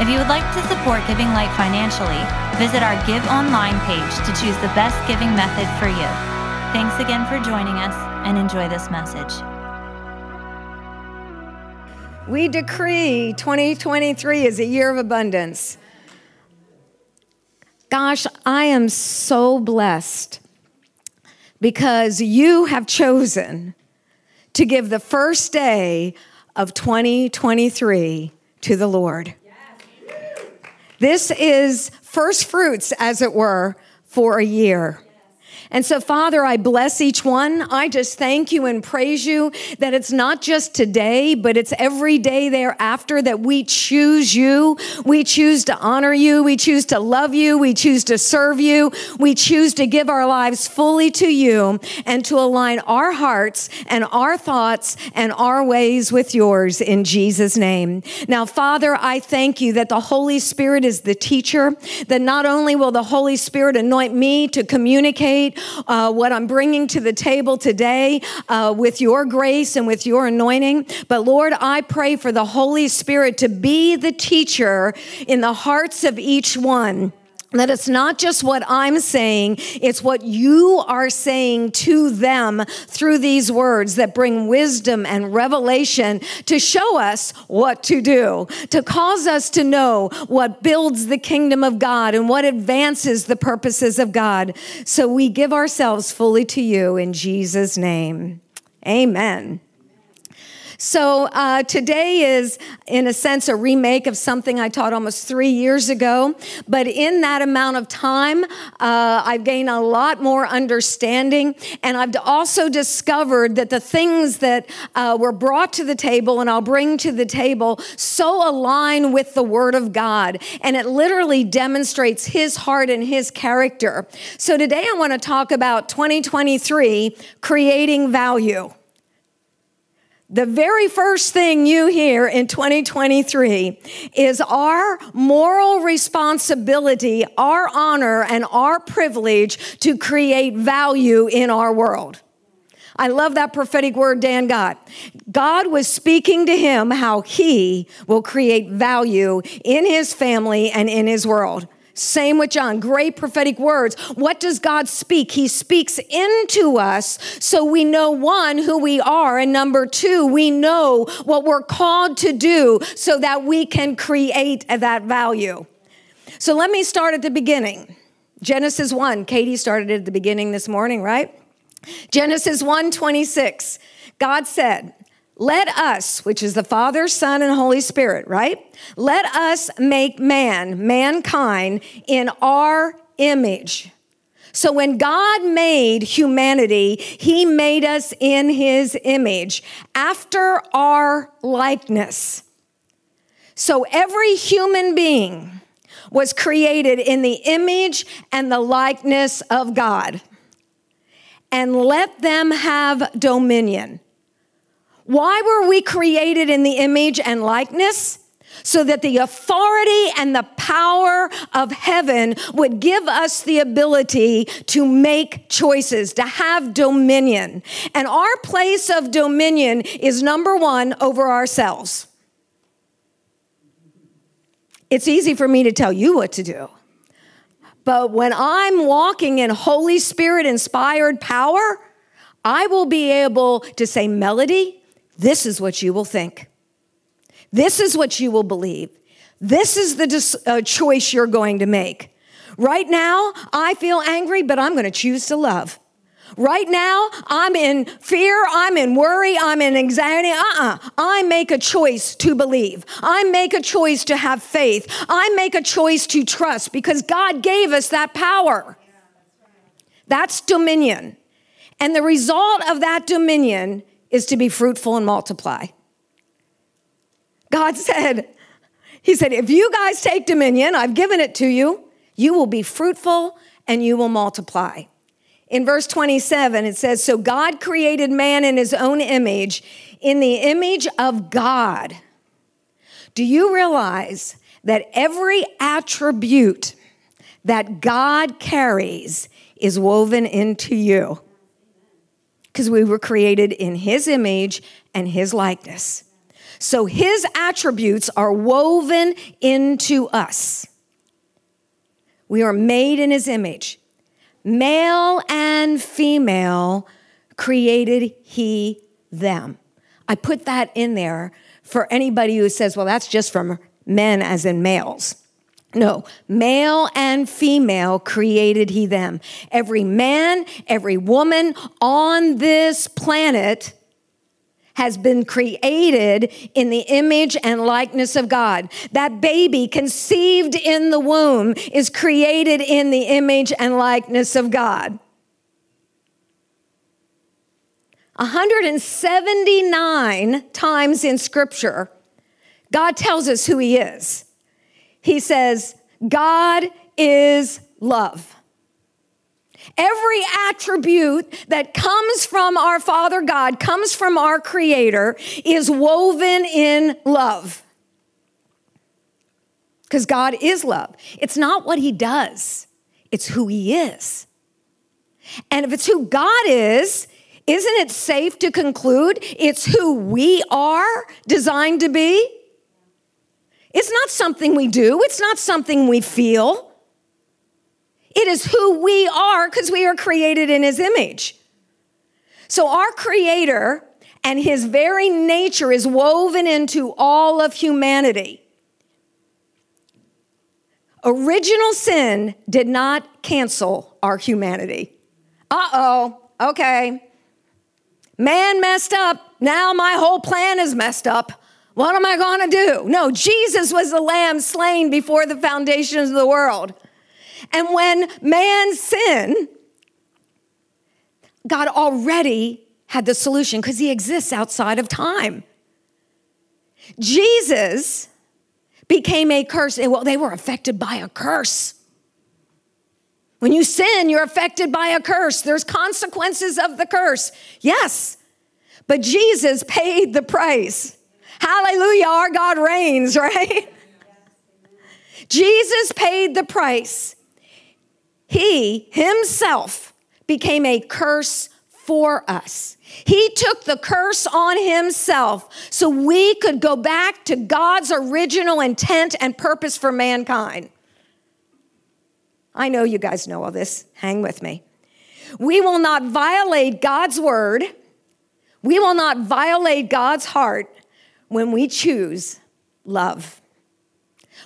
If you would like to support Giving Light financially, visit our Give Online page to choose the best giving method for you. Thanks again for joining us and enjoy this message. We decree 2023 is a year of abundance. Gosh, I am so blessed because you have chosen to give the first day of 2023 to the Lord. This is first fruits, as it were, for a year. And so, Father, I bless each one. I just thank you and praise you that it's not just today, but it's every day thereafter that we choose you. We choose to honor you. We choose to love you. We choose to serve you. We choose to give our lives fully to you and to align our hearts and our thoughts and our ways with yours in Jesus' name. Now, Father, I thank you that the Holy Spirit is the teacher, that not only will the Holy Spirit anoint me to communicate uh, what I'm bringing to the table today uh, with your grace and with your anointing. But Lord, I pray for the Holy Spirit to be the teacher in the hearts of each one that it's not just what I'm saying, it's what you are saying to them through these words that bring wisdom and revelation to show us what to do, to cause us to know what builds the kingdom of God and what advances the purposes of God. So we give ourselves fully to you in Jesus' name. Amen. So uh, today is, in a sense, a remake of something I taught almost three years ago. But in that amount of time, uh, I've gained a lot more understanding. And I've also discovered that the things that uh, were brought to the table and I'll bring to the table so align with the Word of God. And it literally demonstrates His heart and His character. So today I want to talk about 2023 creating value. The very first thing you hear in 2023 is our moral responsibility, our honor, and our privilege to create value in our world. I love that prophetic word Dan got. God was speaking to him how he will create value in his family and in his world. Same with John. Great prophetic words. What does God speak? He speaks into us so we know one, who we are, and number two, we know what we're called to do so that we can create that value. So let me start at the beginning. Genesis 1. Katie started at the beginning this morning, right? Genesis 1 26. God said, let us, which is the Father, Son, and Holy Spirit, right? Let us make man, mankind, in our image. So when God made humanity, he made us in his image after our likeness. So every human being was created in the image and the likeness of God. And let them have dominion. Why were we created in the image and likeness? So that the authority and the power of heaven would give us the ability to make choices, to have dominion. And our place of dominion is number one over ourselves. It's easy for me to tell you what to do. But when I'm walking in Holy Spirit inspired power, I will be able to say, Melody, this is what you will think. This is what you will believe. This is the dis- uh, choice you're going to make. Right now, I feel angry, but I'm going to choose to love. Right now, I'm in fear, I'm in worry, I'm in anxiety. Uh uh-uh. uh I make a choice to believe. I make a choice to have faith. I make a choice to trust because God gave us that power. That's dominion. And the result of that dominion is to be fruitful and multiply. God said, He said, if you guys take dominion, I've given it to you, you will be fruitful and you will multiply. In verse 27, it says, So God created man in his own image, in the image of God. Do you realize that every attribute that God carries is woven into you? Because we were created in his image and his likeness. So his attributes are woven into us. We are made in his image. Male and female created he them. I put that in there for anybody who says, well, that's just from men as in males. No, male and female created he them. Every man, every woman on this planet has been created in the image and likeness of God. That baby conceived in the womb is created in the image and likeness of God. 179 times in Scripture, God tells us who He is. He says, God is love. Every attribute that comes from our Father God, comes from our Creator, is woven in love. Because God is love. It's not what He does, it's who He is. And if it's who God is, isn't it safe to conclude it's who we are designed to be? It's not something we do, it's not something we feel. It is who we are because we are created in his image. So our creator and his very nature is woven into all of humanity. Original sin did not cancel our humanity. Uh oh, okay. Man messed up. Now my whole plan is messed up. What am I going to do? No, Jesus was the lamb slain before the foundations of the world. And when man sinned, God already had the solution because he exists outside of time. Jesus became a curse. Well, they were affected by a curse. When you sin, you're affected by a curse. There's consequences of the curse. Yes, but Jesus paid the price. Hallelujah, our God reigns, right? Jesus paid the price he himself became a curse for us. He took the curse on himself so we could go back to God's original intent and purpose for mankind. I know you guys know all this. Hang with me. We will not violate God's word. We will not violate God's heart when we choose love.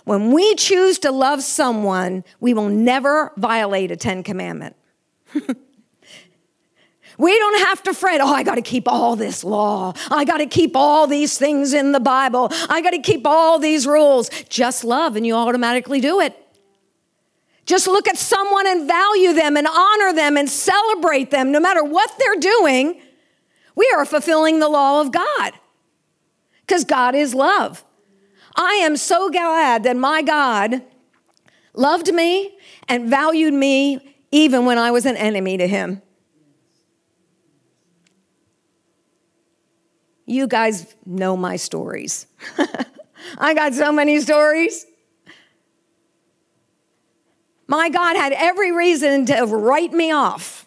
When we choose to love someone, we will never violate a 10 commandment. We don't have to fret, oh, I got to keep all this law. I got to keep all these things in the Bible. I got to keep all these rules. Just love, and you automatically do it. Just look at someone and value them and honor them and celebrate them no matter what they're doing. We are fulfilling the law of God because God is love. I am so glad that my God loved me and valued me even when I was an enemy to him. You guys know my stories. I got so many stories. My God had every reason to write me off,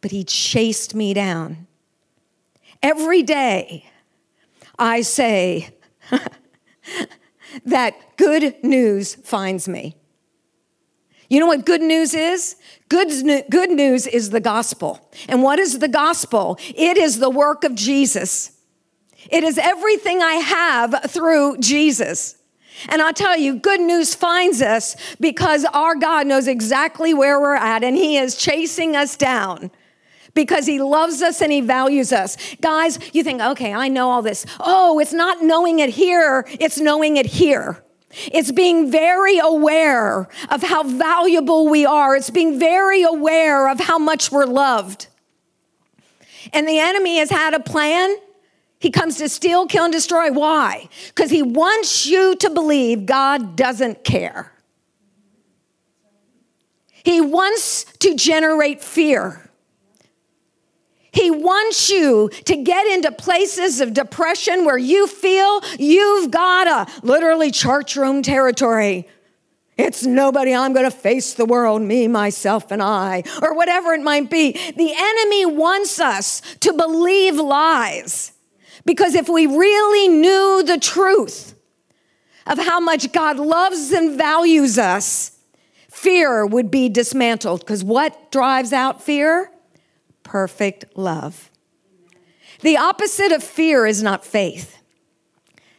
but He chased me down. Every day, I say, that good news finds me. You know what good news is? Good, good news is the gospel. And what is the gospel? It is the work of Jesus. It is everything I have through Jesus. And I'll tell you, good news finds us because our God knows exactly where we're at and He is chasing us down because he loves us and he values us. Guys, you think, okay, I know all this. Oh, it's not knowing it here, it's knowing it here. It's being very aware of how valuable we are. It's being very aware of how much we're loved. And the enemy has had a plan. He comes to steal, kill, and destroy. Why? Because he wants you to believe God doesn't care. He wants to generate fear. He wants you to get into places of depression where you feel you've got a literally church room territory. It's nobody, I'm going to face the world, me, myself, and I, or whatever it might be. The enemy wants us to believe lies because if we really knew the truth of how much God loves and values us, fear would be dismantled. Because what drives out fear? Perfect love. The opposite of fear is not faith,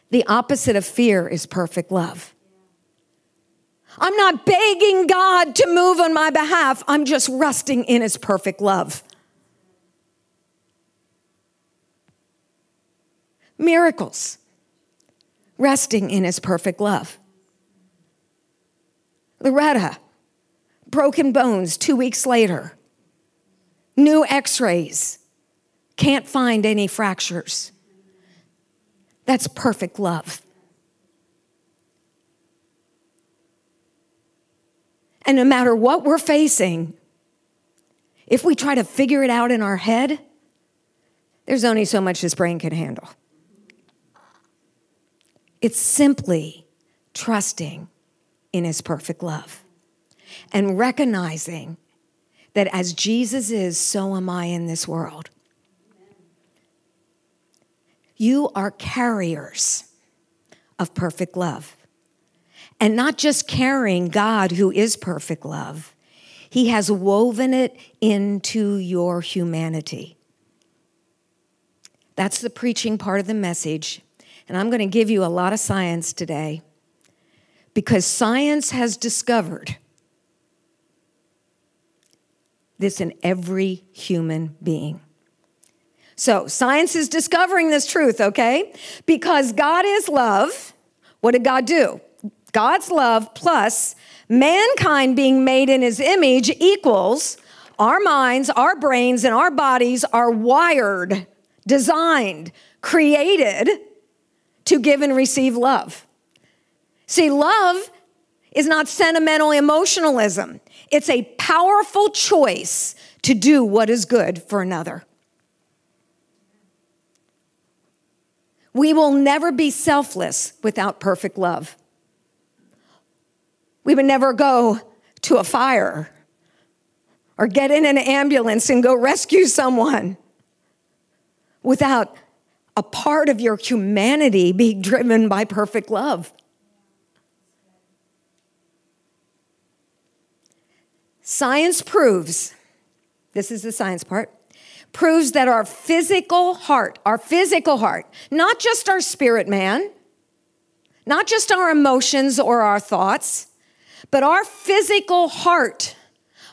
the opposite of fear is perfect love. I'm not begging God to move on my behalf. I'm just resting in His perfect love. Miracles, resting in His perfect love. Loretta, broken bones two weeks later, new x rays, can't find any fractures. That's perfect love. And no matter what we're facing, if we try to figure it out in our head, there's only so much this brain can handle. It's simply trusting in his perfect love and recognizing that as Jesus is, so am I in this world. You are carriers of perfect love. And not just carrying God, who is perfect love, He has woven it into your humanity. That's the preaching part of the message. And I'm going to give you a lot of science today because science has discovered this in every human being. So, science is discovering this truth, okay? Because God is love. What did God do? God's love plus mankind being made in his image equals our minds, our brains, and our bodies are wired, designed, created to give and receive love. See, love is not sentimental emotionalism, it's a powerful choice to do what is good for another. We will never be selfless without perfect love. We would never go to a fire or get in an ambulance and go rescue someone without a part of your humanity being driven by perfect love. Science proves, this is the science part, proves that our physical heart, our physical heart, not just our spirit man, not just our emotions or our thoughts, but our physical heart,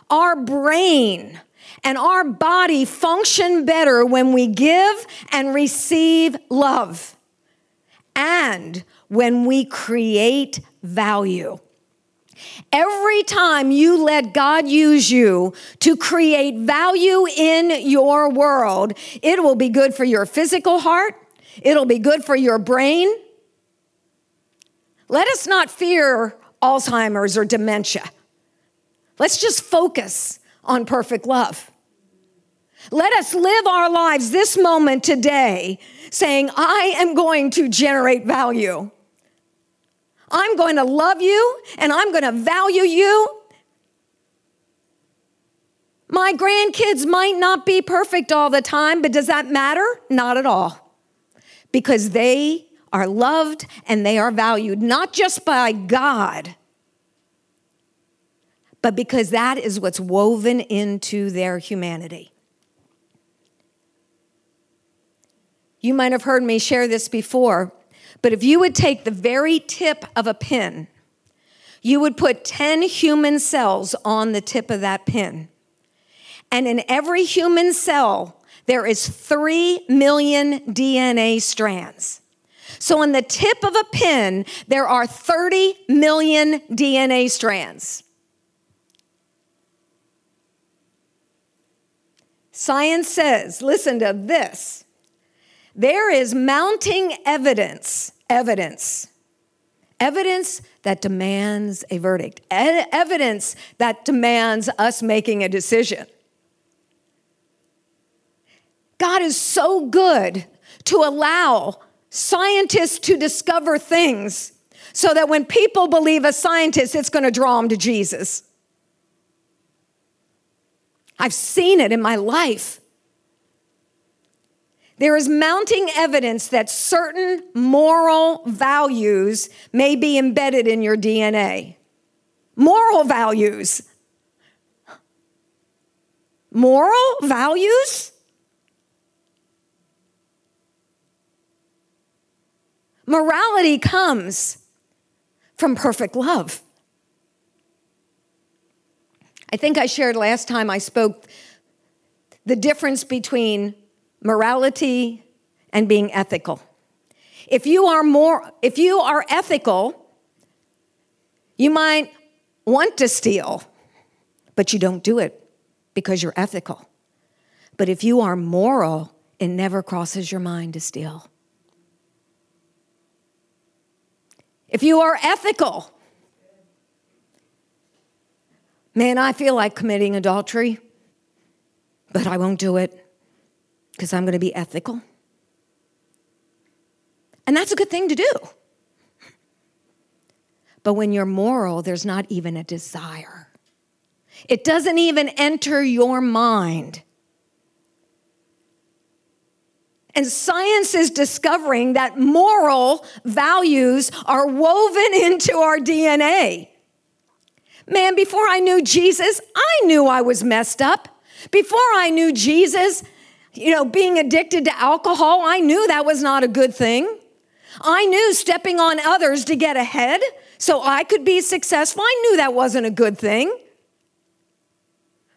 our brain, and our body function better when we give and receive love and when we create value. Every time you let God use you to create value in your world, it will be good for your physical heart, it'll be good for your brain. Let us not fear Alzheimer's or dementia. Let's just focus on perfect love. Let us live our lives this moment today saying, I am going to generate value. I'm going to love you and I'm going to value you. My grandkids might not be perfect all the time, but does that matter? Not at all. Because they are loved and they are valued, not just by God, but because that is what's woven into their humanity. You might have heard me share this before, but if you would take the very tip of a pin, you would put 10 human cells on the tip of that pin. And in every human cell, there is 3 million DNA strands. So, on the tip of a pin, there are 30 million DNA strands. Science says, listen to this, there is mounting evidence, evidence, evidence that demands a verdict, e- evidence that demands us making a decision. God is so good to allow scientists to discover things so that when people believe a scientist, it's going to draw them to Jesus. I've seen it in my life. There is mounting evidence that certain moral values may be embedded in your DNA. Moral values. Moral values? Morality comes from perfect love. I think I shared last time I spoke the difference between morality and being ethical. If you are more if you are ethical, you might want to steal, but you don't do it because you're ethical. But if you are moral, it never crosses your mind to steal. If you are ethical, man, I feel like committing adultery, but I won't do it because I'm going to be ethical. And that's a good thing to do. But when you're moral, there's not even a desire. It doesn't even enter your mind. And science is discovering that moral values are woven into our DNA. Man, before I knew Jesus, I knew I was messed up. Before I knew Jesus, you know, being addicted to alcohol, I knew that was not a good thing. I knew stepping on others to get ahead so I could be successful, I knew that wasn't a good thing.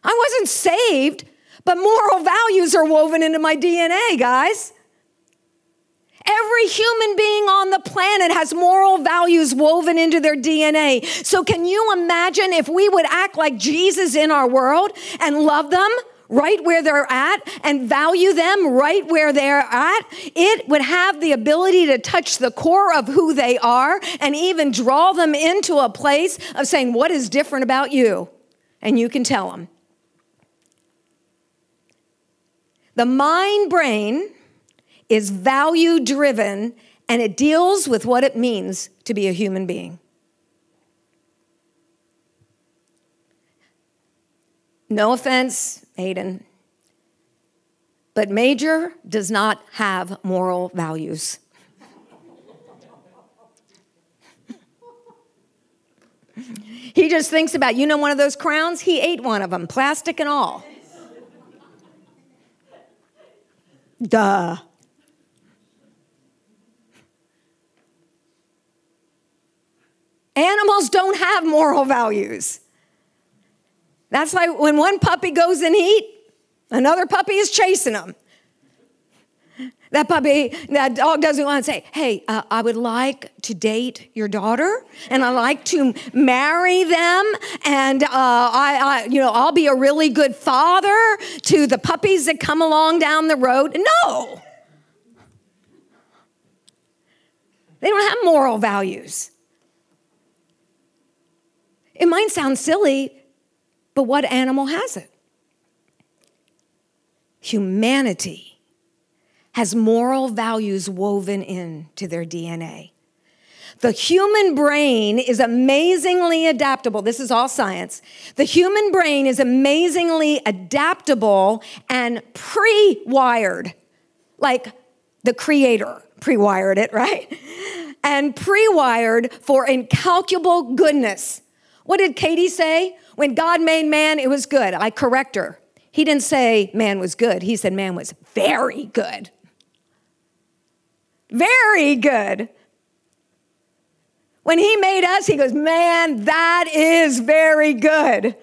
I wasn't saved but moral values are woven into my DNA, guys. Every human being on the planet has moral values woven into their DNA. So, can you imagine if we would act like Jesus in our world and love them? Right where they're at and value them right where they're at, it would have the ability to touch the core of who they are and even draw them into a place of saying, What is different about you? And you can tell them. The mind brain is value driven and it deals with what it means to be a human being. No offense, Aiden, but Major does not have moral values. he just thinks about, you know, one of those crowns? He ate one of them, plastic and all. Duh. Animals don't have moral values. That's like when one puppy goes in heat, another puppy is chasing them. That puppy, that dog doesn't want to say, Hey, uh, I would like to date your daughter and I like to marry them and uh, I, I, you know, I'll be a really good father to the puppies that come along down the road. No. They don't have moral values. It might sound silly, but what animal has it? Humanity has moral values woven into their DNA. The human brain is amazingly adaptable. This is all science. The human brain is amazingly adaptable and pre wired, like the creator pre wired it, right? And pre wired for incalculable goodness. What did Katie say? When God made man, it was good. I correct her. He didn't say man was good, he said man was very good. Very good. When he made us, he goes, Man, that is very good.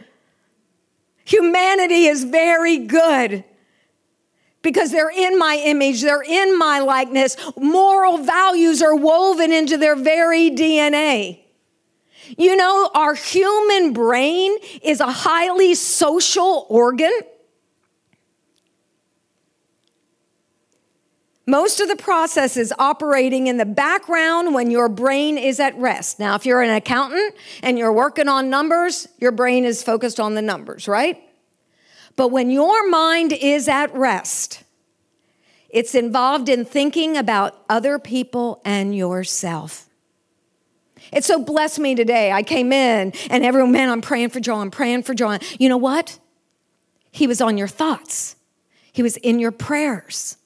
Humanity is very good because they're in my image, they're in my likeness. Moral values are woven into their very DNA. You know, our human brain is a highly social organ. Most of the process is operating in the background when your brain is at rest. Now, if you're an accountant and you're working on numbers, your brain is focused on the numbers, right? But when your mind is at rest, it's involved in thinking about other people and yourself. It so blessed me today. I came in and everyone, man, I'm praying for John, praying for John. You know what? He was on your thoughts, he was in your prayers.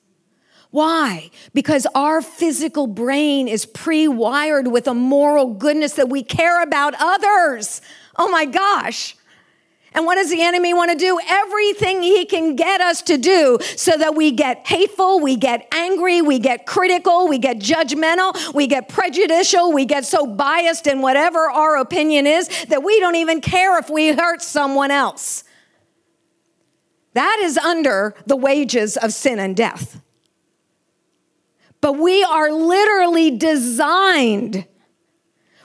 Why? Because our physical brain is pre wired with a moral goodness that we care about others. Oh my gosh. And what does the enemy want to do? Everything he can get us to do so that we get hateful, we get angry, we get critical, we get judgmental, we get prejudicial, we get so biased in whatever our opinion is that we don't even care if we hurt someone else. That is under the wages of sin and death. But we are literally designed.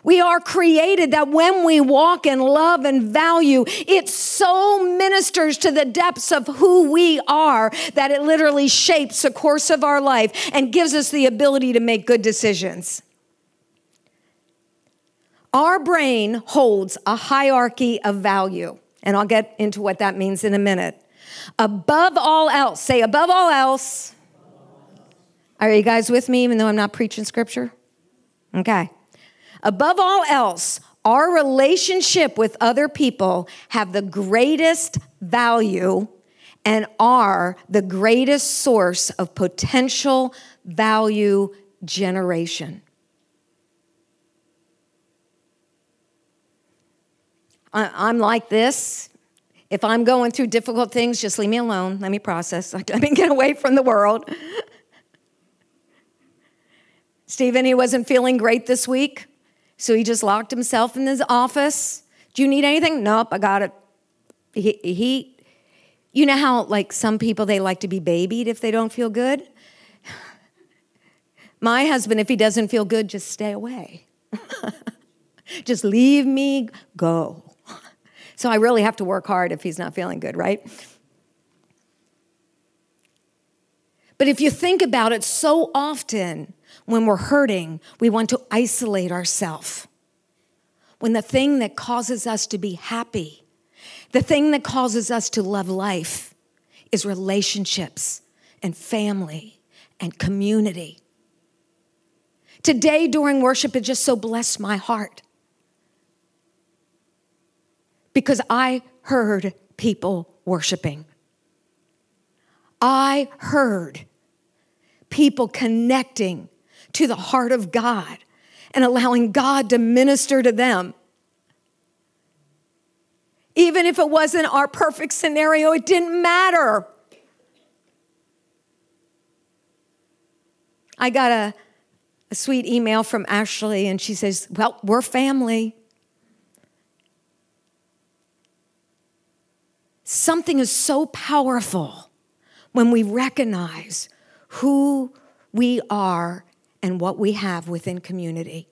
We are created that when we walk in love and value, it so ministers to the depths of who we are that it literally shapes the course of our life and gives us the ability to make good decisions. Our brain holds a hierarchy of value, and I'll get into what that means in a minute. Above all else, say above all else, are you guys with me, even though I'm not preaching scripture? Okay. Above all else, our relationship with other people have the greatest value and are the greatest source of potential value generation. I'm like this. If I'm going through difficult things, just leave me alone. Let me process. Let me get away from the world. Stephen, he wasn't feeling great this week, so he just locked himself in his office. Do you need anything? Nope, I got it. He, he you know how like some people they like to be babied if they don't feel good? My husband, if he doesn't feel good, just stay away. just leave me go. So I really have to work hard if he's not feeling good, right? But if you think about it, so often when we're hurting, we want to isolate ourselves. When the thing that causes us to be happy, the thing that causes us to love life is relationships and family and community. Today during worship, it just so blessed my heart because I heard people worshiping. I heard people connecting to the heart of God and allowing God to minister to them. Even if it wasn't our perfect scenario, it didn't matter. I got a, a sweet email from Ashley, and she says, Well, we're family. Something is so powerful when we recognize who we are and what we have within community.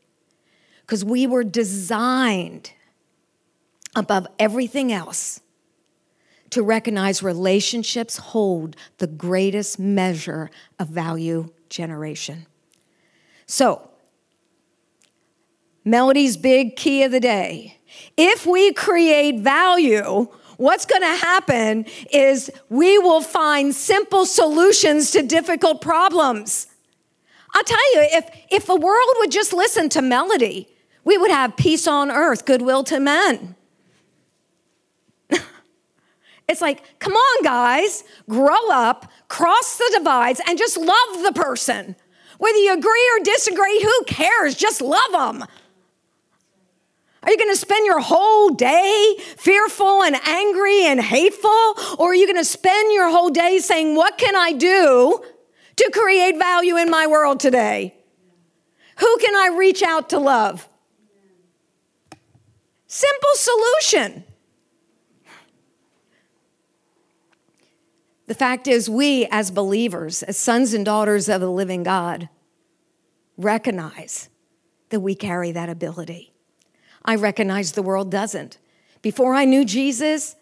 Because we were designed above everything else to recognize relationships hold the greatest measure of value generation. So, Melody's big key of the day. If we create value, what's going to happen is we will find simple solutions to difficult problems. I'll tell you, if, if the world would just listen to melody, we would have peace on earth, goodwill to men. it's like, come on, guys, grow up, cross the divides, and just love the person. Whether you agree or disagree, who cares? Just love them. Are you going to spend your whole day fearful and angry and hateful? Or are you going to spend your whole day saying, What can I do to create value in my world today? Who can I reach out to love? Simple solution. The fact is, we as believers, as sons and daughters of the living God, recognize that we carry that ability. I recognize the world doesn't. Before I knew Jesus,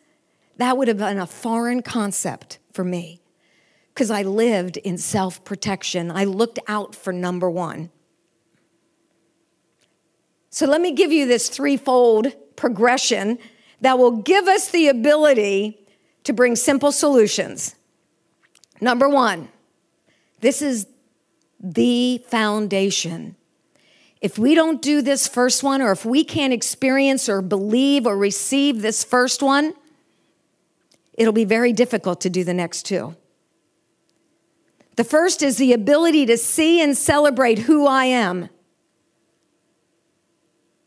that would have been a foreign concept for me because I lived in self protection. I looked out for number one. So let me give you this threefold progression that will give us the ability to bring simple solutions. Number one, this is the foundation. If we don't do this first one, or if we can't experience or believe or receive this first one, it'll be very difficult to do the next two. The first is the ability to see and celebrate who I am.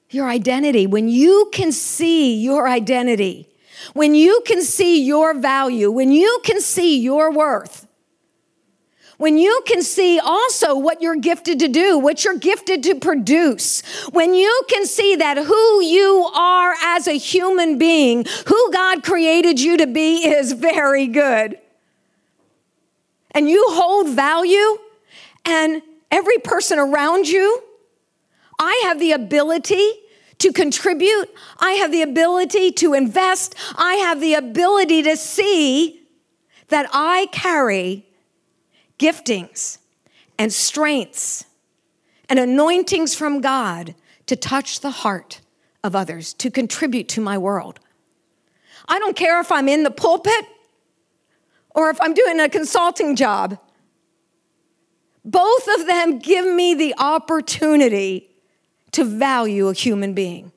Your identity. When you can see your identity, when you can see your value, when you can see your worth, when you can see also what you're gifted to do, what you're gifted to produce, when you can see that who you are as a human being, who God created you to be, is very good. And you hold value, and every person around you, I have the ability to contribute, I have the ability to invest, I have the ability to see that I carry giftings and strengths and anointings from God to touch the heart of others, to contribute to my world. I don't care if I'm in the pulpit or if I'm doing a consulting job. Both of them give me the opportunity to value a human being.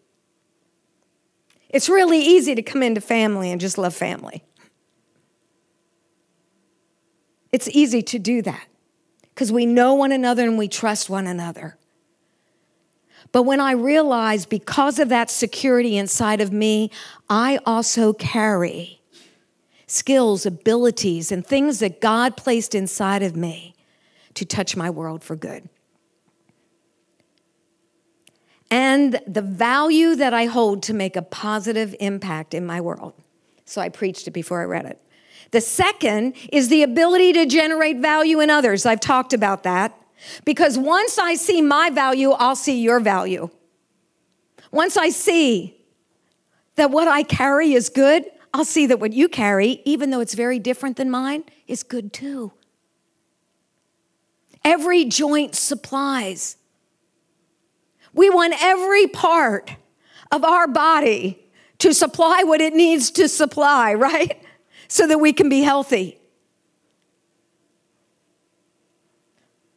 It's really easy to come into family and just love family. It's easy to do that because we know one another and we trust one another. But when I realize because of that security inside of me, I also carry skills, abilities, and things that God placed inside of me to touch my world for good. And the value that I hold to make a positive impact in my world. So I preached it before I read it. The second is the ability to generate value in others. I've talked about that. Because once I see my value, I'll see your value. Once I see that what I carry is good, I'll see that what you carry, even though it's very different than mine, is good too. Every joint supplies. We want every part of our body to supply what it needs to supply, right? So that we can be healthy.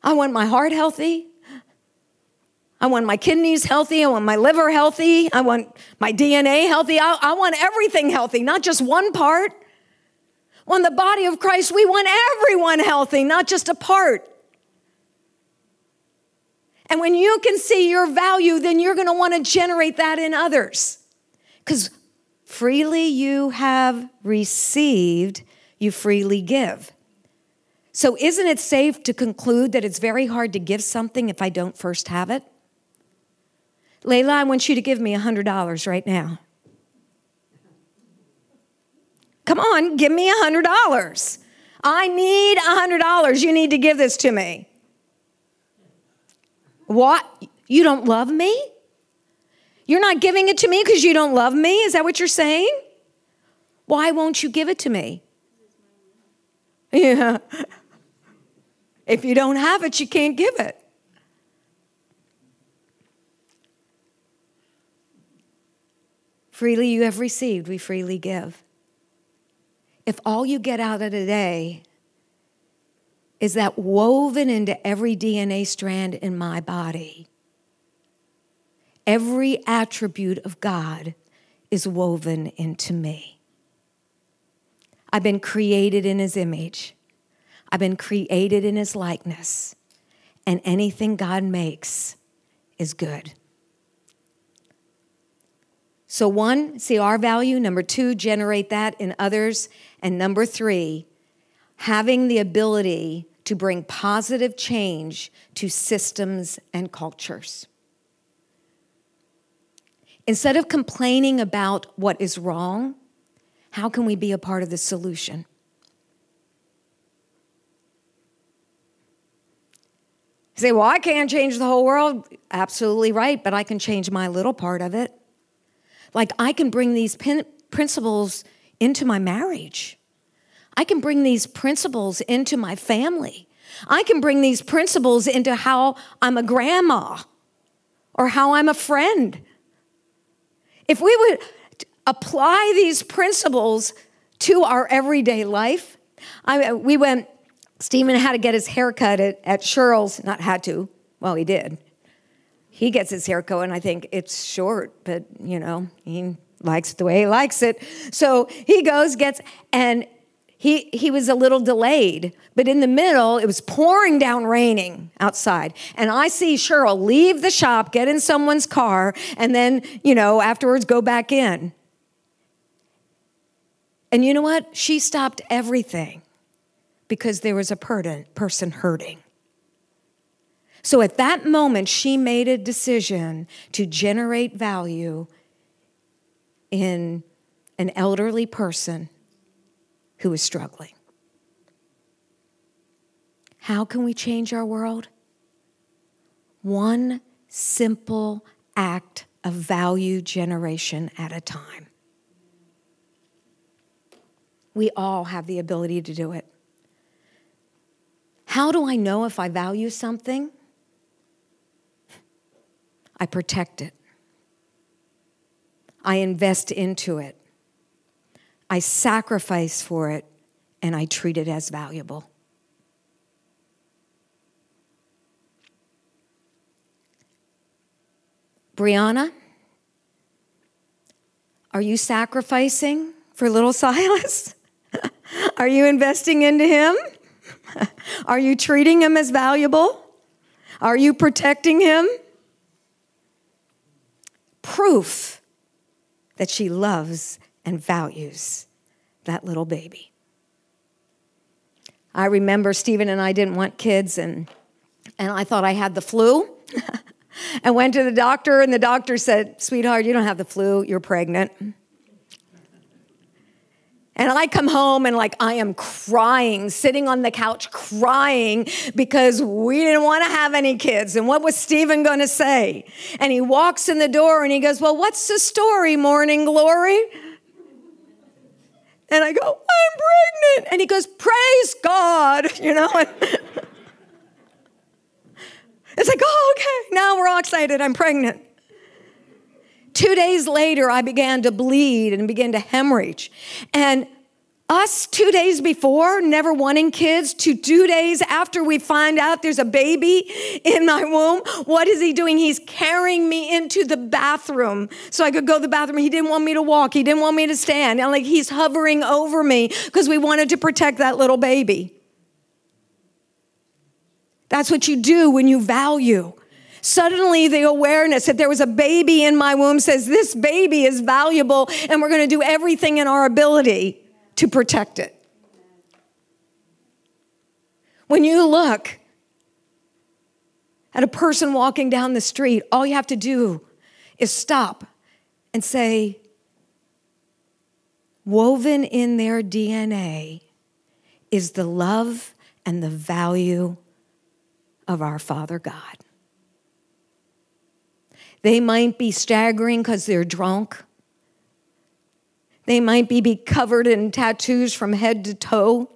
I want my heart healthy. I want my kidneys healthy. I want my liver healthy. I want my DNA healthy. I, I want everything healthy, not just one part. On the body of Christ, we want everyone healthy, not just a part. And when you can see your value, then you're going to want to generate that in others. Because freely you have received, you freely give. So, isn't it safe to conclude that it's very hard to give something if I don't first have it? Layla, I want you to give me $100 right now. Come on, give me $100. I need $100. You need to give this to me. What? You don't love me? You're not giving it to me because you don't love me? Is that what you're saying? Why won't you give it to me? Yeah. If you don't have it, you can't give it. Freely you have received, we freely give. If all you get out of today is that woven into every DNA strand in my body, every attribute of God is woven into me. I've been created in his image. I've been created in his likeness. And anything God makes is good. So, one, see our value. Number two, generate that in others. And number three, having the ability to bring positive change to systems and cultures. Instead of complaining about what is wrong, how can we be a part of the solution? You say, well, I can't change the whole world. Absolutely right, but I can change my little part of it. Like, I can bring these principles into my marriage. I can bring these principles into my family. I can bring these principles into how I'm a grandma or how I'm a friend. If we would apply these principles to our everyday life, I, we went, Stephen had to get his hair cut at, at Cheryl's, not had to, well, he did. He gets his hair cut, and I think it's short, but you know, he likes it the way he likes it. So he goes, gets, and he, he was a little delayed, but in the middle, it was pouring down raining outside. And I see Cheryl leave the shop, get in someone's car, and then, you know, afterwards go back in. And you know what? She stopped everything because there was a person hurting. So at that moment, she made a decision to generate value in an elderly person who is struggling. How can we change our world? One simple act of value generation at a time. We all have the ability to do it. How do I know if I value something? I protect it. I invest into it. I sacrifice for it, and I treat it as valuable. Brianna, are you sacrificing for little Silas? are you investing into him? Are you treating him as valuable? Are you protecting him? Proof that she loves and values that little baby. I remember Stephen and I didn't want kids, and, and I thought I had the flu. and went to the doctor, and the doctor said, Sweetheart, you don't have the flu, you're pregnant. And I come home and like I am crying, sitting on the couch crying because we didn't want to have any kids. And what was Stephen going to say? And he walks in the door and he goes, Well, what's the story, Morning Glory? And I go, I'm pregnant. And he goes, Praise God, you know. And it's like, oh, okay, now we're all excited. I'm pregnant. Two days later, I began to bleed and began to hemorrhage. And us two days before, never wanting kids, to two days after we find out there's a baby in my womb, what is he doing? He's carrying me into the bathroom so I could go to the bathroom. He didn't want me to walk, he didn't want me to stand. And like he's hovering over me because we wanted to protect that little baby. That's what you do when you value. Suddenly, the awareness that there was a baby in my womb says, This baby is valuable, and we're going to do everything in our ability to protect it. When you look at a person walking down the street, all you have to do is stop and say, Woven in their DNA is the love and the value of our Father God. They might be staggering because they're drunk. They might be, be covered in tattoos from head to toe.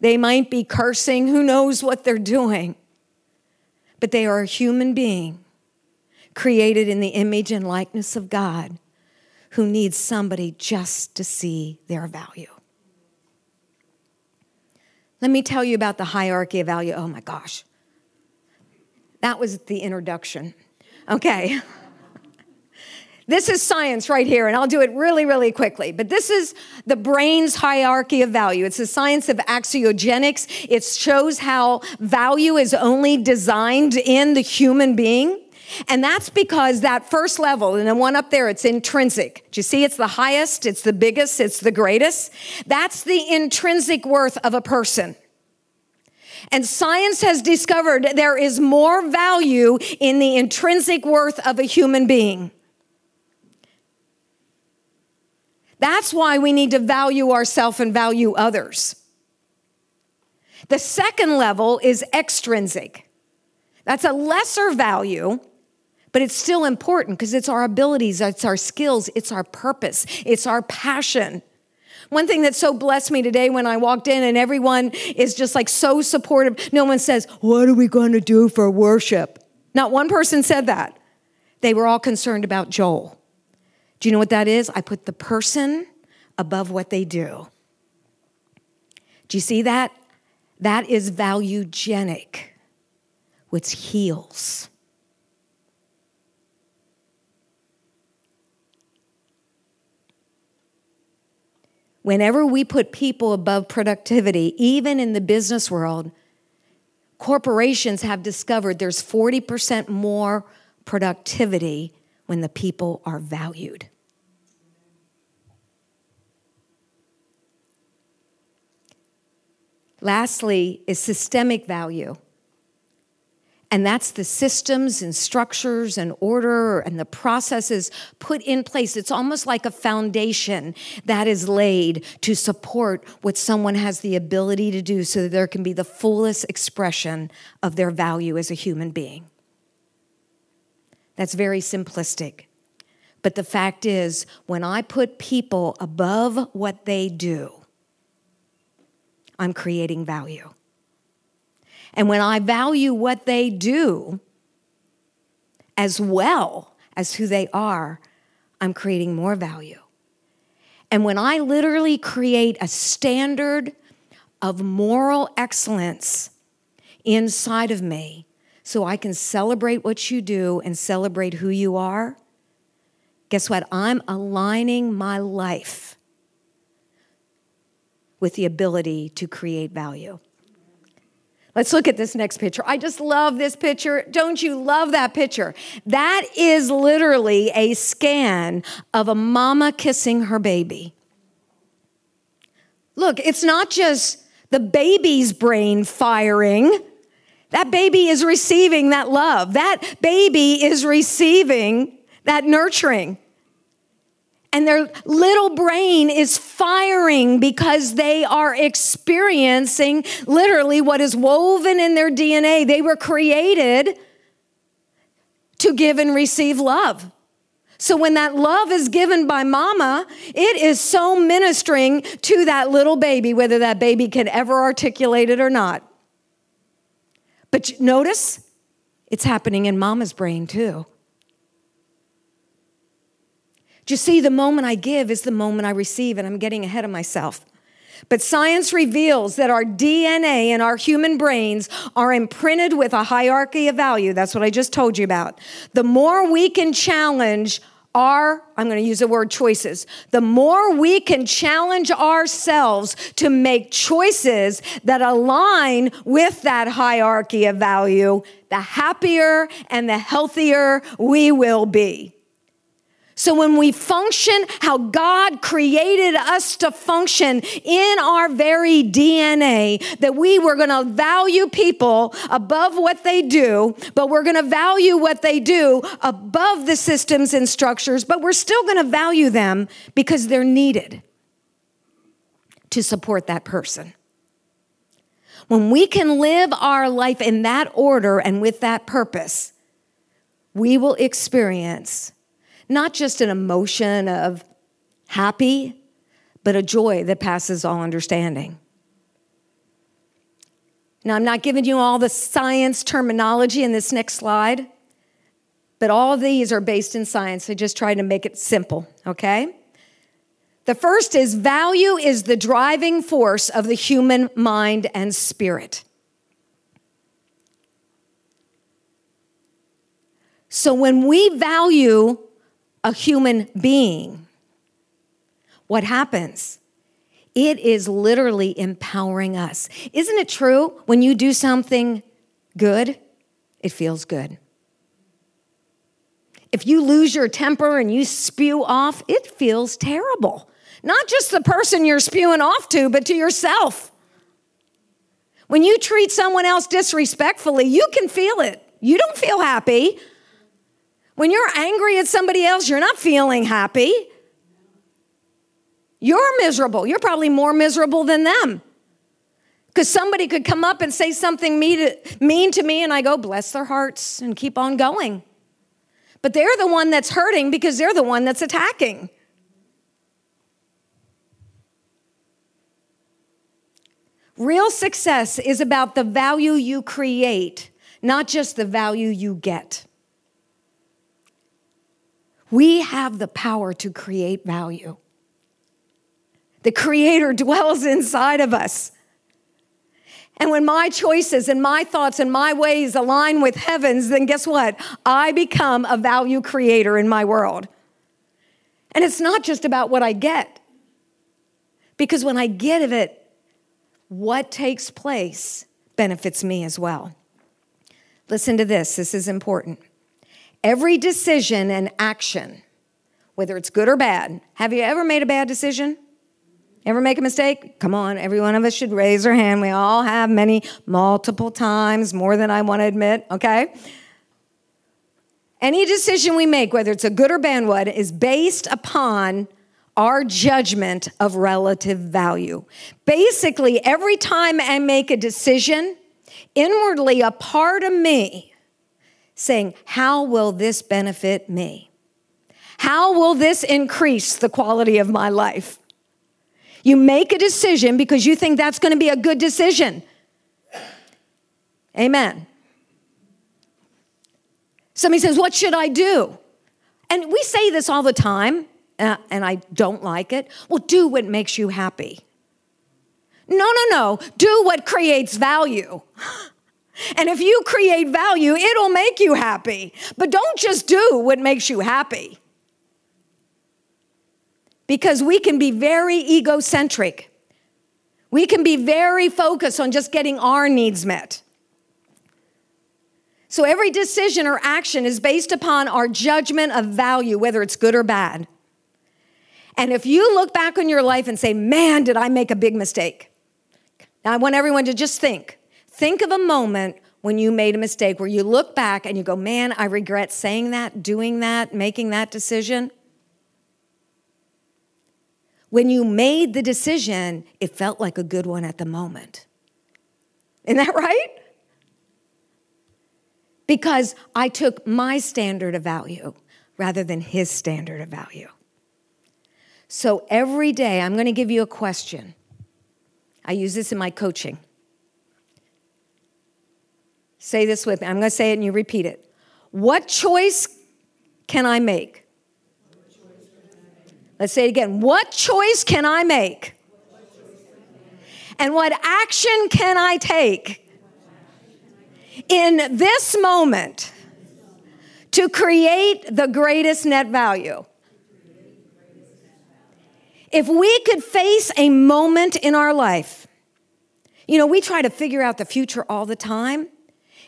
They might be cursing. Who knows what they're doing? But they are a human being created in the image and likeness of God who needs somebody just to see their value. Let me tell you about the hierarchy of value. Oh my gosh. That was the introduction. Okay. This is science right here, and I'll do it really, really quickly. But this is the brain's hierarchy of value. It's the science of axiogenics. It shows how value is only designed in the human being. And that's because that first level, and the one up there, it's intrinsic. Do you see? It's the highest, it's the biggest, it's the greatest. That's the intrinsic worth of a person. And science has discovered there is more value in the intrinsic worth of a human being. That's why we need to value ourselves and value others. The second level is extrinsic. That's a lesser value, but it's still important because it's our abilities, it's our skills, it's our purpose, it's our passion. One thing that so blessed me today when I walked in and everyone is just like so supportive. No one says, What are we going to do for worship? Not one person said that. They were all concerned about Joel. Do you know what that is? I put the person above what they do. Do you see that? That is valuegenic, which heals. Whenever we put people above productivity, even in the business world, corporations have discovered there's 40% more productivity when the people are valued. Lastly, is systemic value. And that's the systems and structures and order and the processes put in place. It's almost like a foundation that is laid to support what someone has the ability to do so that there can be the fullest expression of their value as a human being. That's very simplistic. But the fact is, when I put people above what they do, I'm creating value. And when I value what they do as well as who they are, I'm creating more value. And when I literally create a standard of moral excellence inside of me, so I can celebrate what you do and celebrate who you are, guess what? I'm aligning my life with the ability to create value. Let's look at this next picture. I just love this picture. Don't you love that picture? That is literally a scan of a mama kissing her baby. Look, it's not just the baby's brain firing. That baby is receiving that love. That baby is receiving that nurturing and their little brain is firing because they are experiencing literally what is woven in their DNA. They were created to give and receive love. So when that love is given by mama, it is so ministering to that little baby, whether that baby can ever articulate it or not. But notice it's happening in mama's brain too. Do you see, the moment I give is the moment I receive, and I'm getting ahead of myself. But science reveals that our DNA and our human brains are imprinted with a hierarchy of value. That's what I just told you about. The more we can challenge our, I'm going to use the word choices, the more we can challenge ourselves to make choices that align with that hierarchy of value, the happier and the healthier we will be. So when we function how God created us to function in our very DNA, that we were going to value people above what they do, but we're going to value what they do above the systems and structures, but we're still going to value them because they're needed to support that person. When we can live our life in that order and with that purpose, we will experience not just an emotion of happy, but a joy that passes all understanding. Now, I'm not giving you all the science terminology in this next slide, but all these are based in science. I just tried to make it simple, okay? The first is value is the driving force of the human mind and spirit. So when we value a human being, what happens? It is literally empowering us. Isn't it true? When you do something good, it feels good. If you lose your temper and you spew off, it feels terrible. Not just the person you're spewing off to, but to yourself. When you treat someone else disrespectfully, you can feel it. You don't feel happy, when you're angry at somebody else, you're not feeling happy. You're miserable. You're probably more miserable than them. Because somebody could come up and say something mean to me, and I go, bless their hearts, and keep on going. But they're the one that's hurting because they're the one that's attacking. Real success is about the value you create, not just the value you get. We have the power to create value. The Creator dwells inside of us. And when my choices and my thoughts and my ways align with heaven's, then guess what? I become a value creator in my world. And it's not just about what I get, because when I get of it, what takes place benefits me as well. Listen to this, this is important. Every decision and action, whether it's good or bad, have you ever made a bad decision? Ever make a mistake? Come on, every one of us should raise their hand. We all have many, multiple times, more than I want to admit, okay? Any decision we make, whether it's a good or bad one, is based upon our judgment of relative value. Basically, every time I make a decision, inwardly, a part of me saying, How will this benefit me? How will this increase the quality of my life? You make a decision because you think that's going to be a good decision. Amen. Somebody says, What should I do? And we say this all the time, uh, and I don't like it. Well, do what makes you happy. No, no, no. Do what creates value. And if you create value, it'll make you happy. But don't just do what makes you happy because we can be very egocentric. We can be very focused on just getting our needs met. So every decision or action is based upon our judgment of value, whether it's good or bad. And if you look back on your life and say, man, did I make a big mistake? Now, I want everyone to just think. Think of a moment when you made a mistake where you look back and you go, man, I regret saying that, doing that, making that decision when you made the decision, it felt like a good one at the moment. Isn't that right? Because I took my standard of value rather than his standard of value. So every day, I'm going to give you a question. I use this in my coaching. Say this with me. I'm going to say it and you repeat it. What choice can I make? Let's say it again. What choice can I make? And what action can I take in this moment to create the greatest net value? If we could face a moment in our life, you know, we try to figure out the future all the time.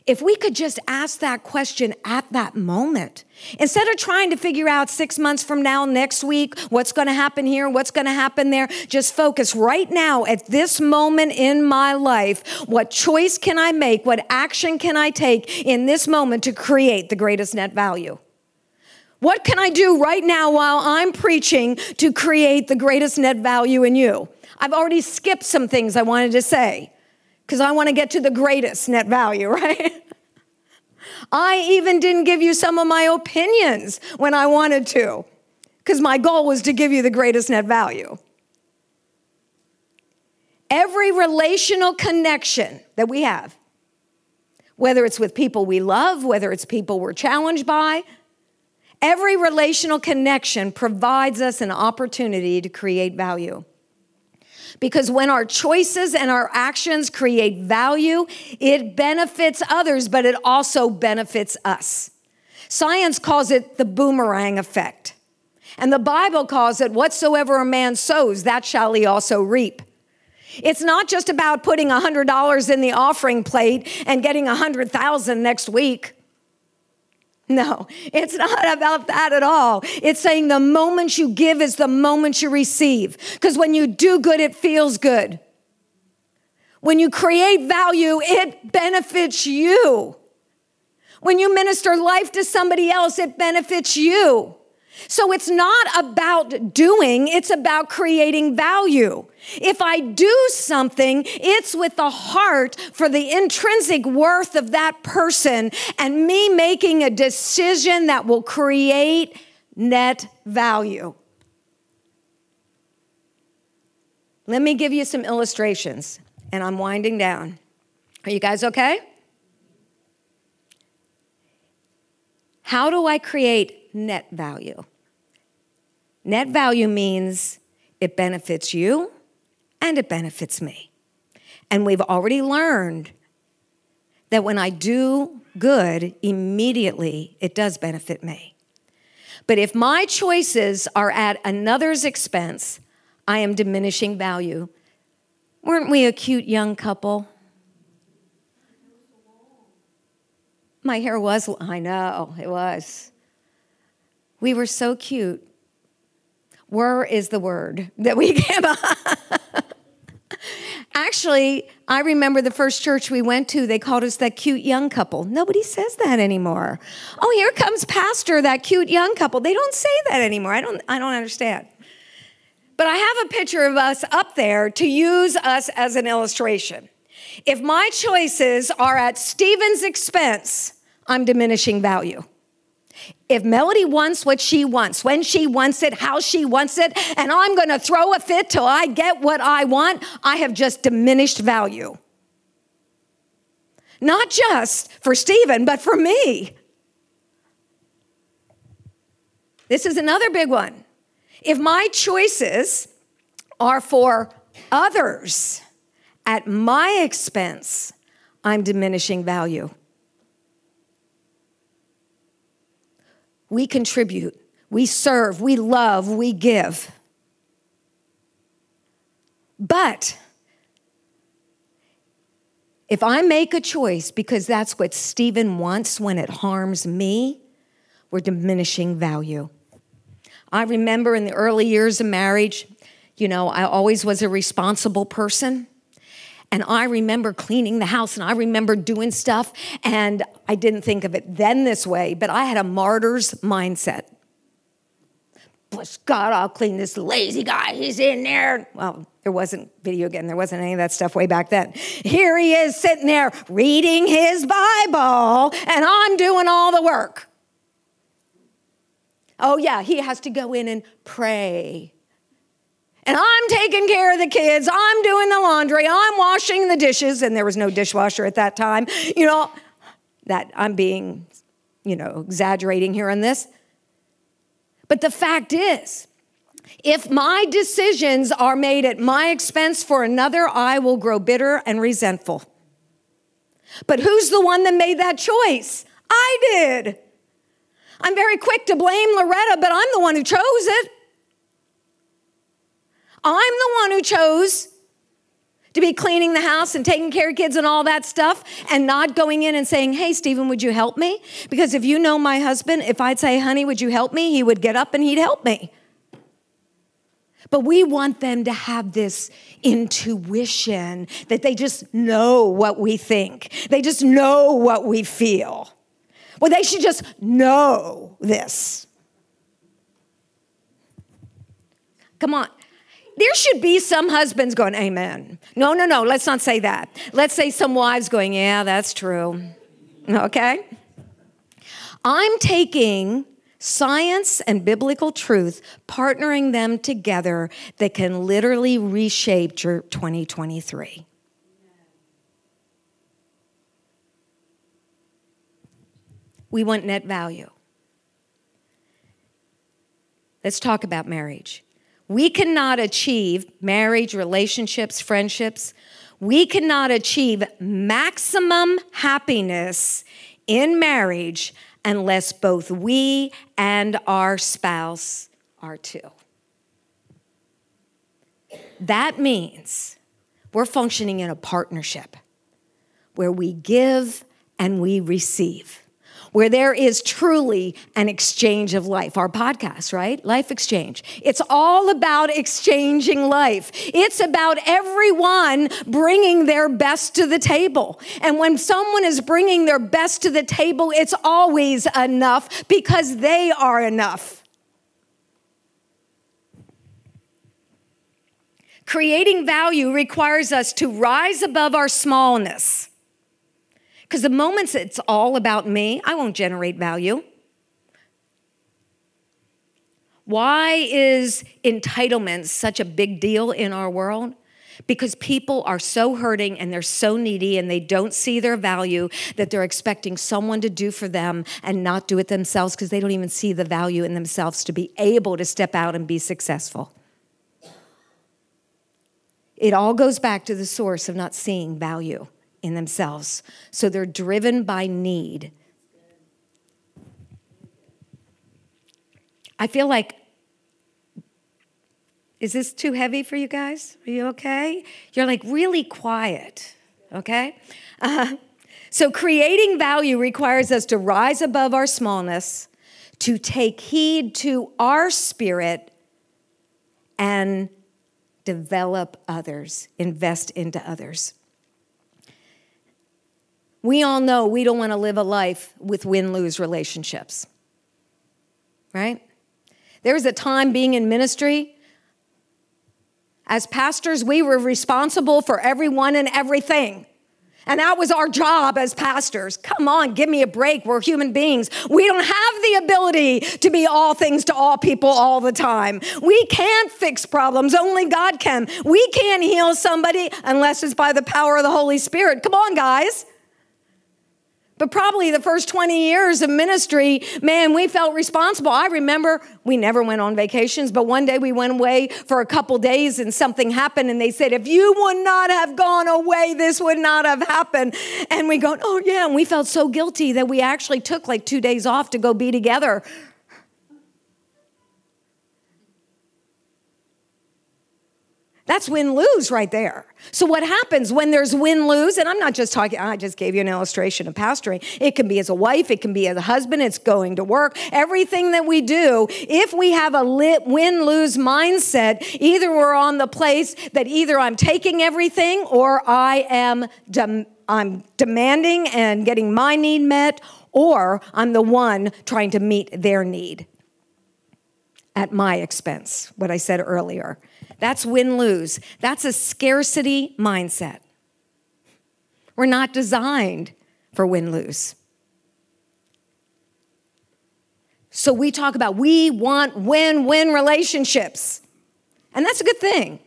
If we could just ask that question at that moment, instead of trying to figure out six months from now, next week, what's going to happen here, what's going to happen there, just focus right now at this moment in my life. What choice can I make? What action can I take in this moment to create the greatest net value? What can I do right now while I'm preaching to create the greatest net value in you? I've already skipped some things I wanted to say because I want to get to the greatest net value, right? I even didn't give you some of my opinions when I wanted to, because my goal was to give you the greatest net value. Every relational connection that we have, whether it's with people we love, whether it's people we're challenged by, every relational connection provides us an opportunity to create value. Because when our choices and our actions create value, it benefits others, but it also benefits us. Science calls it the boomerang effect. And the Bible calls it whatsoever a man sows, that shall he also reap. It's not just about putting $100 in the offering plate and getting 100,000 next week. No, it's not about that at all. It's saying the moment you give is the moment you receive. Because when you do good, it feels good. When you create value, it benefits you. When you minister life to somebody else, it benefits you. So it's not about doing, it's about creating value. If I do something, it's with the heart for the intrinsic worth of that person and me making a decision that will create net value. Let me give you some illustrations. and I'm winding down. Are you guys okay? How do I create net value? Net value means it benefits you and it benefits me. And we've already learned that when I do good, immediately it does benefit me. But if my choices are at another's expense, I am diminishing value. Weren't we a cute young couple? My hair was, I know, it was. We were so cute. Were is the word that we came up. Actually, I remember the first church we went to, they called us that cute young couple. Nobody says that anymore. Oh, here comes pastor, that cute young couple. They don't say that anymore. I don't I don't understand. But I have a picture of us up there to use us as an illustration. If my choices are at Stephen's expense, I'm diminishing value. If Melody wants what she wants, when she wants it, how she wants it, and I'm going to throw a fit till I get what I want, I have just diminished value. Not just for Stephen, but for me. This is another big one. If my choices are for others at my expense, I'm diminishing value. We contribute, we serve, we love, we give. But if I make a choice because that's what Stephen wants when it harms me, we're diminishing value. I remember in the early years of marriage, you know, I always was a responsible person. And I remember cleaning the house and I remember doing stuff. And I didn't think of it then this way, but I had a martyr's mindset. Bless God, I'll clean this lazy guy. He's in there. Well, there wasn't video again. There wasn't any of that stuff way back then. Here he is sitting there reading his Bible, and I'm doing all the work. Oh, yeah, he has to go in and pray and I'm taking care of the kids. I'm doing the laundry. I'm washing the dishes. And there was no dishwasher at that time. You know, that I'm being, you know, exaggerating here on this. But the fact is, if my decisions are made at my expense for another, I will grow bitter and resentful. But who's the one that made that choice? I did. I'm very quick to blame Loretta, but I'm the one who chose it. I'm the one who chose to be cleaning the house and taking care of kids and all that stuff and not going in and saying, Hey, Stephen, would you help me? Because if you know my husband, if I'd say, Honey, would you help me? He would get up and he'd help me. But we want them to have this intuition that they just know what we think, they just know what we feel. Well, they should just know this. Come on there should be some husbands going, Amen. No, no, no, let's not say that. Let's say some wives going, Yeah, that's true. Okay? I'm taking science and biblical truth, partnering them together that can literally reshape your 2023. We want net value. Let's talk about marriage. We cannot achieve marriage, relationships, friendships. We cannot achieve maximum happiness in marriage unless both we and our spouse are too. That means we're functioning in a partnership where we give and we receive where there is truly an exchange of life. Our podcast, right? Life exchange. It's all about exchanging life. It's about everyone bringing their best to the table. And when someone is bringing their best to the table, it's always enough because they are enough. Creating value requires us to rise above our smallness because the moments it's all about me, I won't generate value. Why is entitlement such a big deal in our world? because people are so hurting and they're so needy and they don't see their value that they're expecting someone to do for them and not do it themselves because they don't even see the value in themselves to be able to step out and be successful. It all goes back to the source of not seeing value in themselves. So they're driven by need. I feel like is this too heavy for you guys? Are you okay? You're like really quiet, okay? Uh, so, creating value requires us to rise above our smallness, to take heed to our spirit, and develop others, invest into others. We all know we don't want to live a life with win lose relationships, right? There was a time being in ministry as pastors, we were responsible for everyone and everything. And that was our job as pastors. Come on, give me a break. We're human beings. We don't have the ability to be all things to all people all the time. We can't fix problems, only God can. We can't heal somebody unless it's by the power of the Holy Spirit. Come on, guys. But probably the first 20 years of ministry, man, we felt responsible. I remember we never went on vacations, but one day we went away for a couple days and something happened, and they said, If you would not have gone away, this would not have happened. And we go, Oh, yeah. And we felt so guilty that we actually took like two days off to go be together That's win lose right there. So, what happens when there's win lose? And I'm not just talking, I just gave you an illustration of pastoring. It can be as a wife, it can be as a husband, it's going to work. Everything that we do, if we have a win lose mindset, either we're on the place that either I'm taking everything or I am. Dem- I'm demanding and getting my need met, or I'm the one trying to meet their need at my expense, what I said earlier. That's win lose. That's a scarcity mindset. We're not designed for win lose. So we talk about we want win win relationships. And that's a good thing.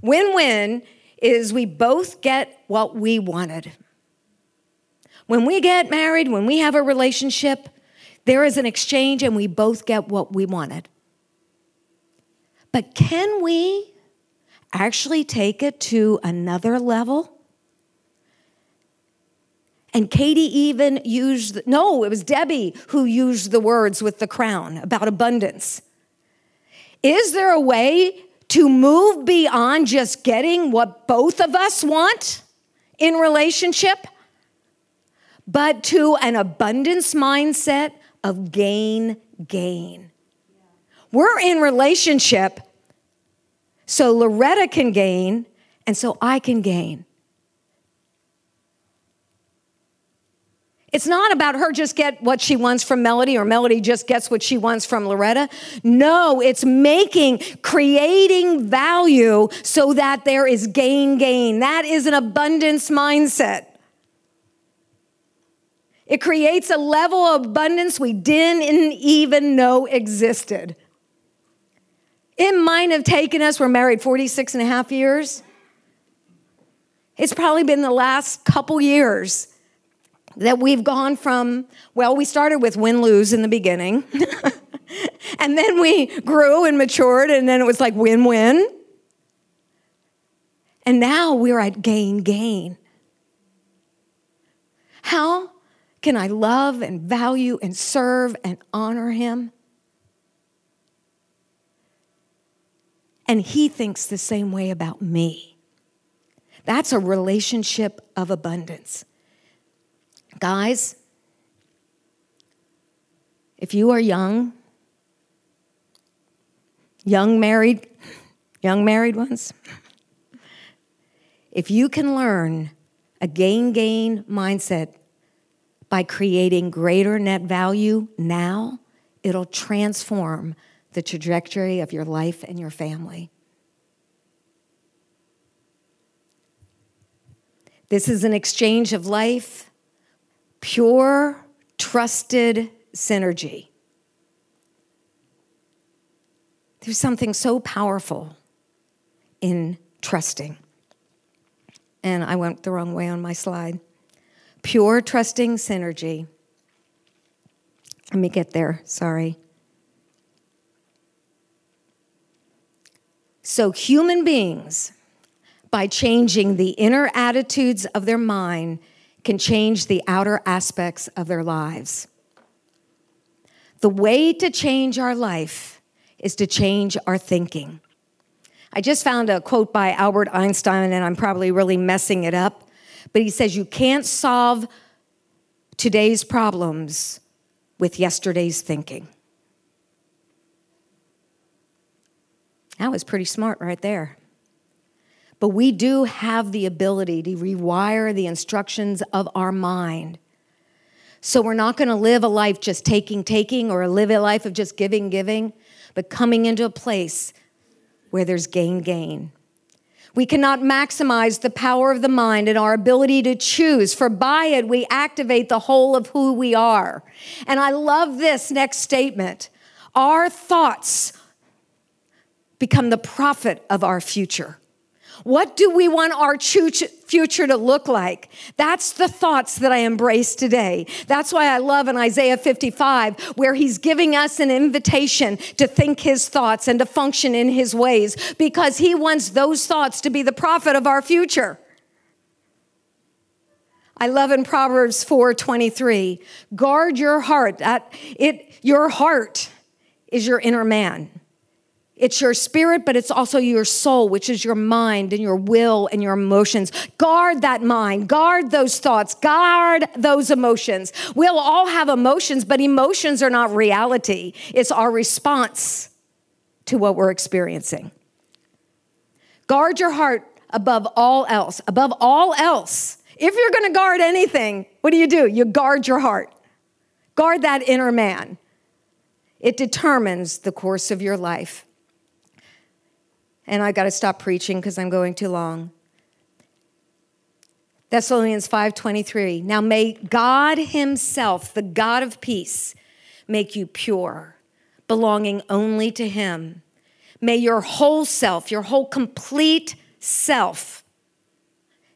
Win win is we both get what we wanted. When we get married, when we have a relationship, there is an exchange and we both get what we wanted. But can we actually take it to another level? And Katie even used, no, it was Debbie who used the words with the crown about abundance. Is there a way to move beyond just getting what both of us want in relationship, but to an abundance mindset of gain, gain? We're in relationship so Loretta can gain, and so I can gain. It's not about her just get what she wants from Melody or Melody just gets what she wants from Loretta. No, it's making, creating value so that there is gain, gain. That is an abundance mindset. It creates a level of abundance we didn't even know existed. It might have taken us, we're married 46 and a half years. It's probably been the last couple years that we've gone from, well, we started with win lose in the beginning. and then we grew and matured, and then it was like win win. And now we're at gain gain. How can I love and value and serve and honor him? And he thinks the same way about me. That's a relationship of abundance. Guys, if you are young, young married, young married ones, if you can learn a gain gain mindset by creating greater net value now, it'll transform the trajectory of your life and your family. This is an exchange of life, pure, trusted synergy. There's something so powerful in trusting. and I went the wrong way on my slide. Pure, trusting synergy. Let me get there, sorry. So, human beings, by changing the inner attitudes of their mind, can change the outer aspects of their lives. The way to change our life is to change our thinking. I just found a quote by Albert Einstein, and I'm probably really messing it up, but he says, You can't solve today's problems with yesterday's thinking. That was pretty smart right there. But we do have the ability to rewire the instructions of our mind. So we're not going to live a life just taking, taking, or live a life of just giving, giving, but coming into a place where there's gain, gain. We cannot maximize the power of the mind and our ability to choose, for by it we activate the whole of who we are. And I love this next statement our thoughts become the prophet of our future. What do we want our future to look like? That's the thoughts that I embrace today. That's why I love in Isaiah 55, where he's giving us an invitation to think his thoughts and to function in his ways, because he wants those thoughts to be the prophet of our future. I love in Proverbs 4:23, guard your heart. That it your heart is your inner man. It's your spirit, but it's also your soul, which is your mind and your will and your emotions. Guard that mind, guard those thoughts, guard those emotions. We'll all have emotions, but emotions are not reality, it's our response to what we're experiencing. Guard your heart above all else, above all else. If you're going to guard anything, what do you do? You guard your heart. Guard that inner man. It determines the course of your life and I got to stop preaching because I'm going too long. Thessalonians 5:23. Now may God himself, the God of peace, make you pure, belonging only to him. May your whole self, your whole complete self,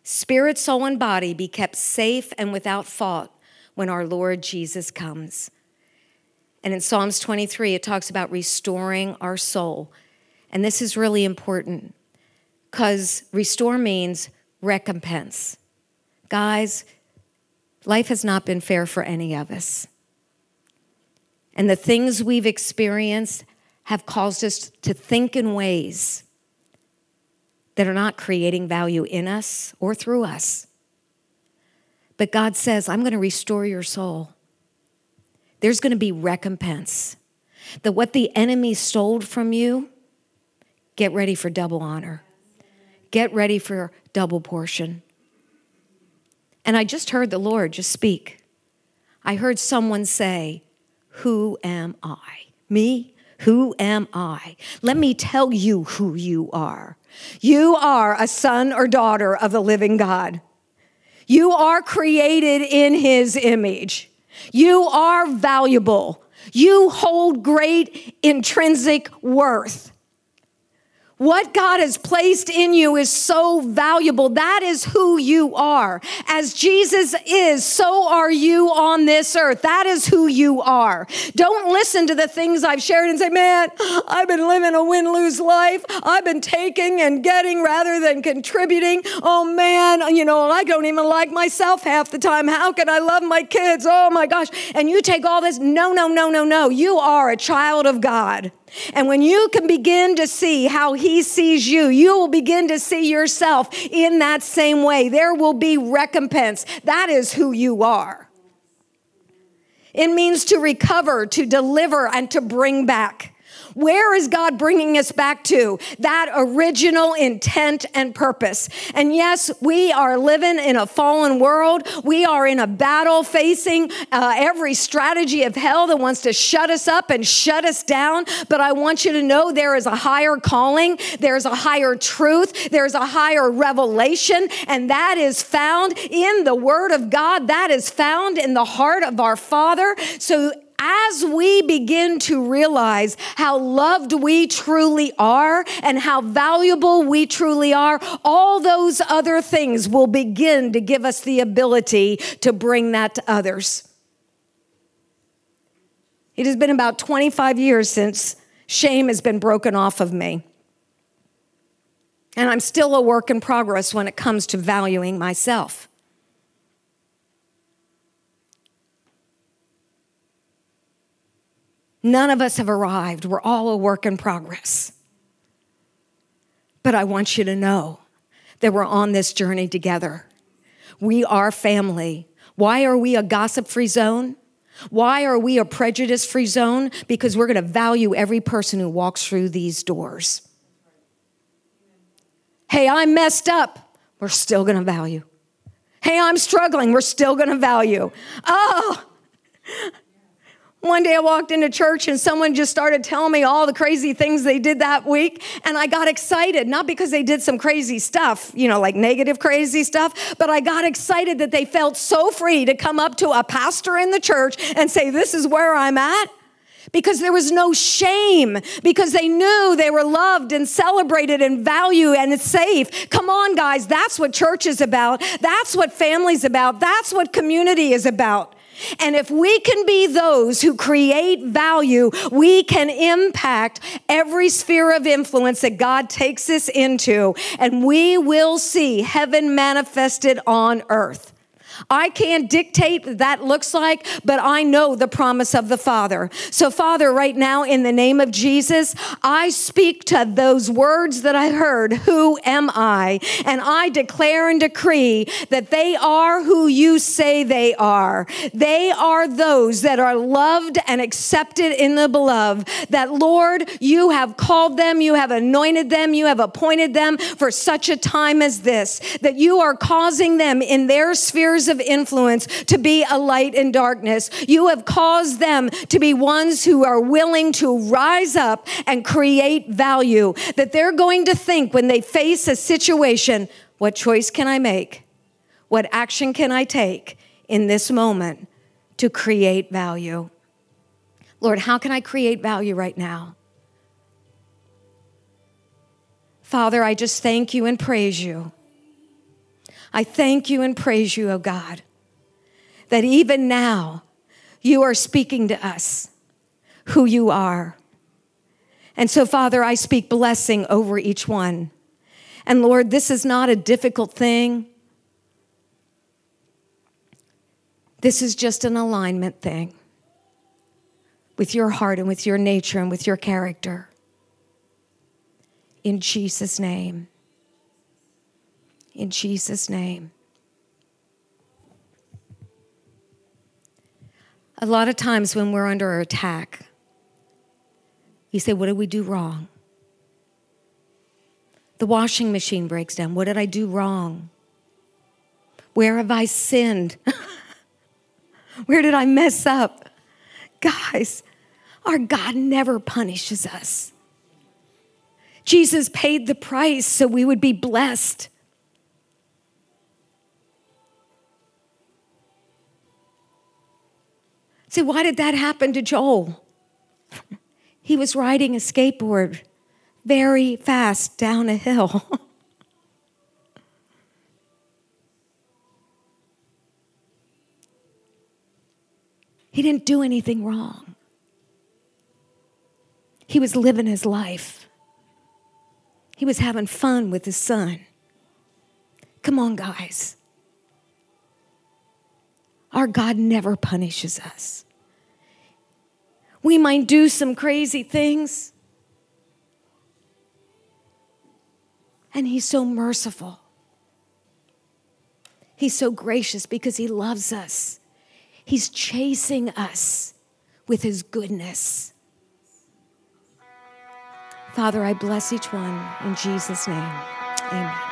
spirit, soul and body be kept safe and without fault when our Lord Jesus comes. And in Psalms 23 it talks about restoring our soul and this is really important because restore means recompense. Guys, life has not been fair for any of us. And the things we've experienced have caused us to think in ways that are not creating value in us or through us. But God says, I'm going to restore your soul. There's going to be recompense. That what the enemy stole from you, Get ready for double honor. Get ready for double portion. And I just heard the Lord just speak. I heard someone say, Who am I? Me? Who am I? Let me tell you who you are. You are a son or daughter of the living God. You are created in his image. You are valuable. You hold great intrinsic worth. What God has placed in you is so valuable. That is who you are. As Jesus is, so are you on this earth. That is who you are. Don't listen to the things I've shared and say, man, I've been living a win lose life. I've been taking and getting rather than contributing. Oh man, you know, I don't even like myself half the time. How can I love my kids? Oh my gosh. And you take all this. No, no, no, no, no. You are a child of God. And when you can begin to see how he sees you, you will begin to see yourself in that same way. There will be recompense. That is who you are. It means to recover, to deliver, and to bring back. Where is God bringing us back to? That original intent and purpose. And yes, we are living in a fallen world. We are in a battle facing uh, every strategy of hell that wants to shut us up and shut us down. But I want you to know there is a higher calling, there's a higher truth, there's a higher revelation, and that is found in the Word of God. That is found in the heart of our Father. So as we begin to realize how loved we truly are and how valuable we truly are, all those other things will begin to give us the ability to bring that to others. It has been about 25 years since shame has been broken off of me. And I'm still a work in progress when it comes to valuing myself. None of us have arrived. We're all a work in progress. But I want you to know that we're on this journey together. We are family. Why are we a gossip free zone? Why are we a prejudice free zone? Because we're going to value every person who walks through these doors. Hey, I'm messed up. We're still going to value. Hey, I'm struggling. We're still going to value. Oh, one day I walked into church and someone just started telling me all the crazy things they did that week. And I got excited, not because they did some crazy stuff, you know, like negative crazy stuff, but I got excited that they felt so free to come up to a pastor in the church and say, This is where I'm at. Because there was no shame, because they knew they were loved and celebrated and valued and safe. Come on, guys, that's what church is about. That's what family's about. That's what community is about. And if we can be those who create value, we can impact every sphere of influence that God takes us into, and we will see heaven manifested on earth. I can't dictate what that looks like, but I know the promise of the Father. So, Father, right now, in the name of Jesus, I speak to those words that I heard, Who am I? And I declare and decree that they are who you say they are. They are those that are loved and accepted in the beloved. That, Lord, you have called them, you have anointed them, you have appointed them for such a time as this, that you are causing them in their spheres of influence to be a light in darkness. You have caused them to be ones who are willing to rise up and create value. That they're going to think when they face a situation, what choice can I make? What action can I take in this moment to create value? Lord, how can I create value right now? Father, I just thank you and praise you I thank you and praise you, oh God, that even now you are speaking to us who you are. And so, Father, I speak blessing over each one. And Lord, this is not a difficult thing. This is just an alignment thing with your heart and with your nature and with your character. In Jesus' name in Jesus' name. A lot of times when we're under attack, you say, What did we do wrong? The washing machine breaks down. What did I do wrong? Where have I sinned? Where did I mess up? Guys, our God never punishes us. Jesus paid the price so we would be blessed. Say, why did that happen to Joel? He was riding a skateboard very fast down a hill. he didn't do anything wrong. He was living his life. He was having fun with his son. Come on, guys. Our God never punishes us. We might do some crazy things. And He's so merciful. He's so gracious because He loves us. He's chasing us with His goodness. Father, I bless each one in Jesus' name.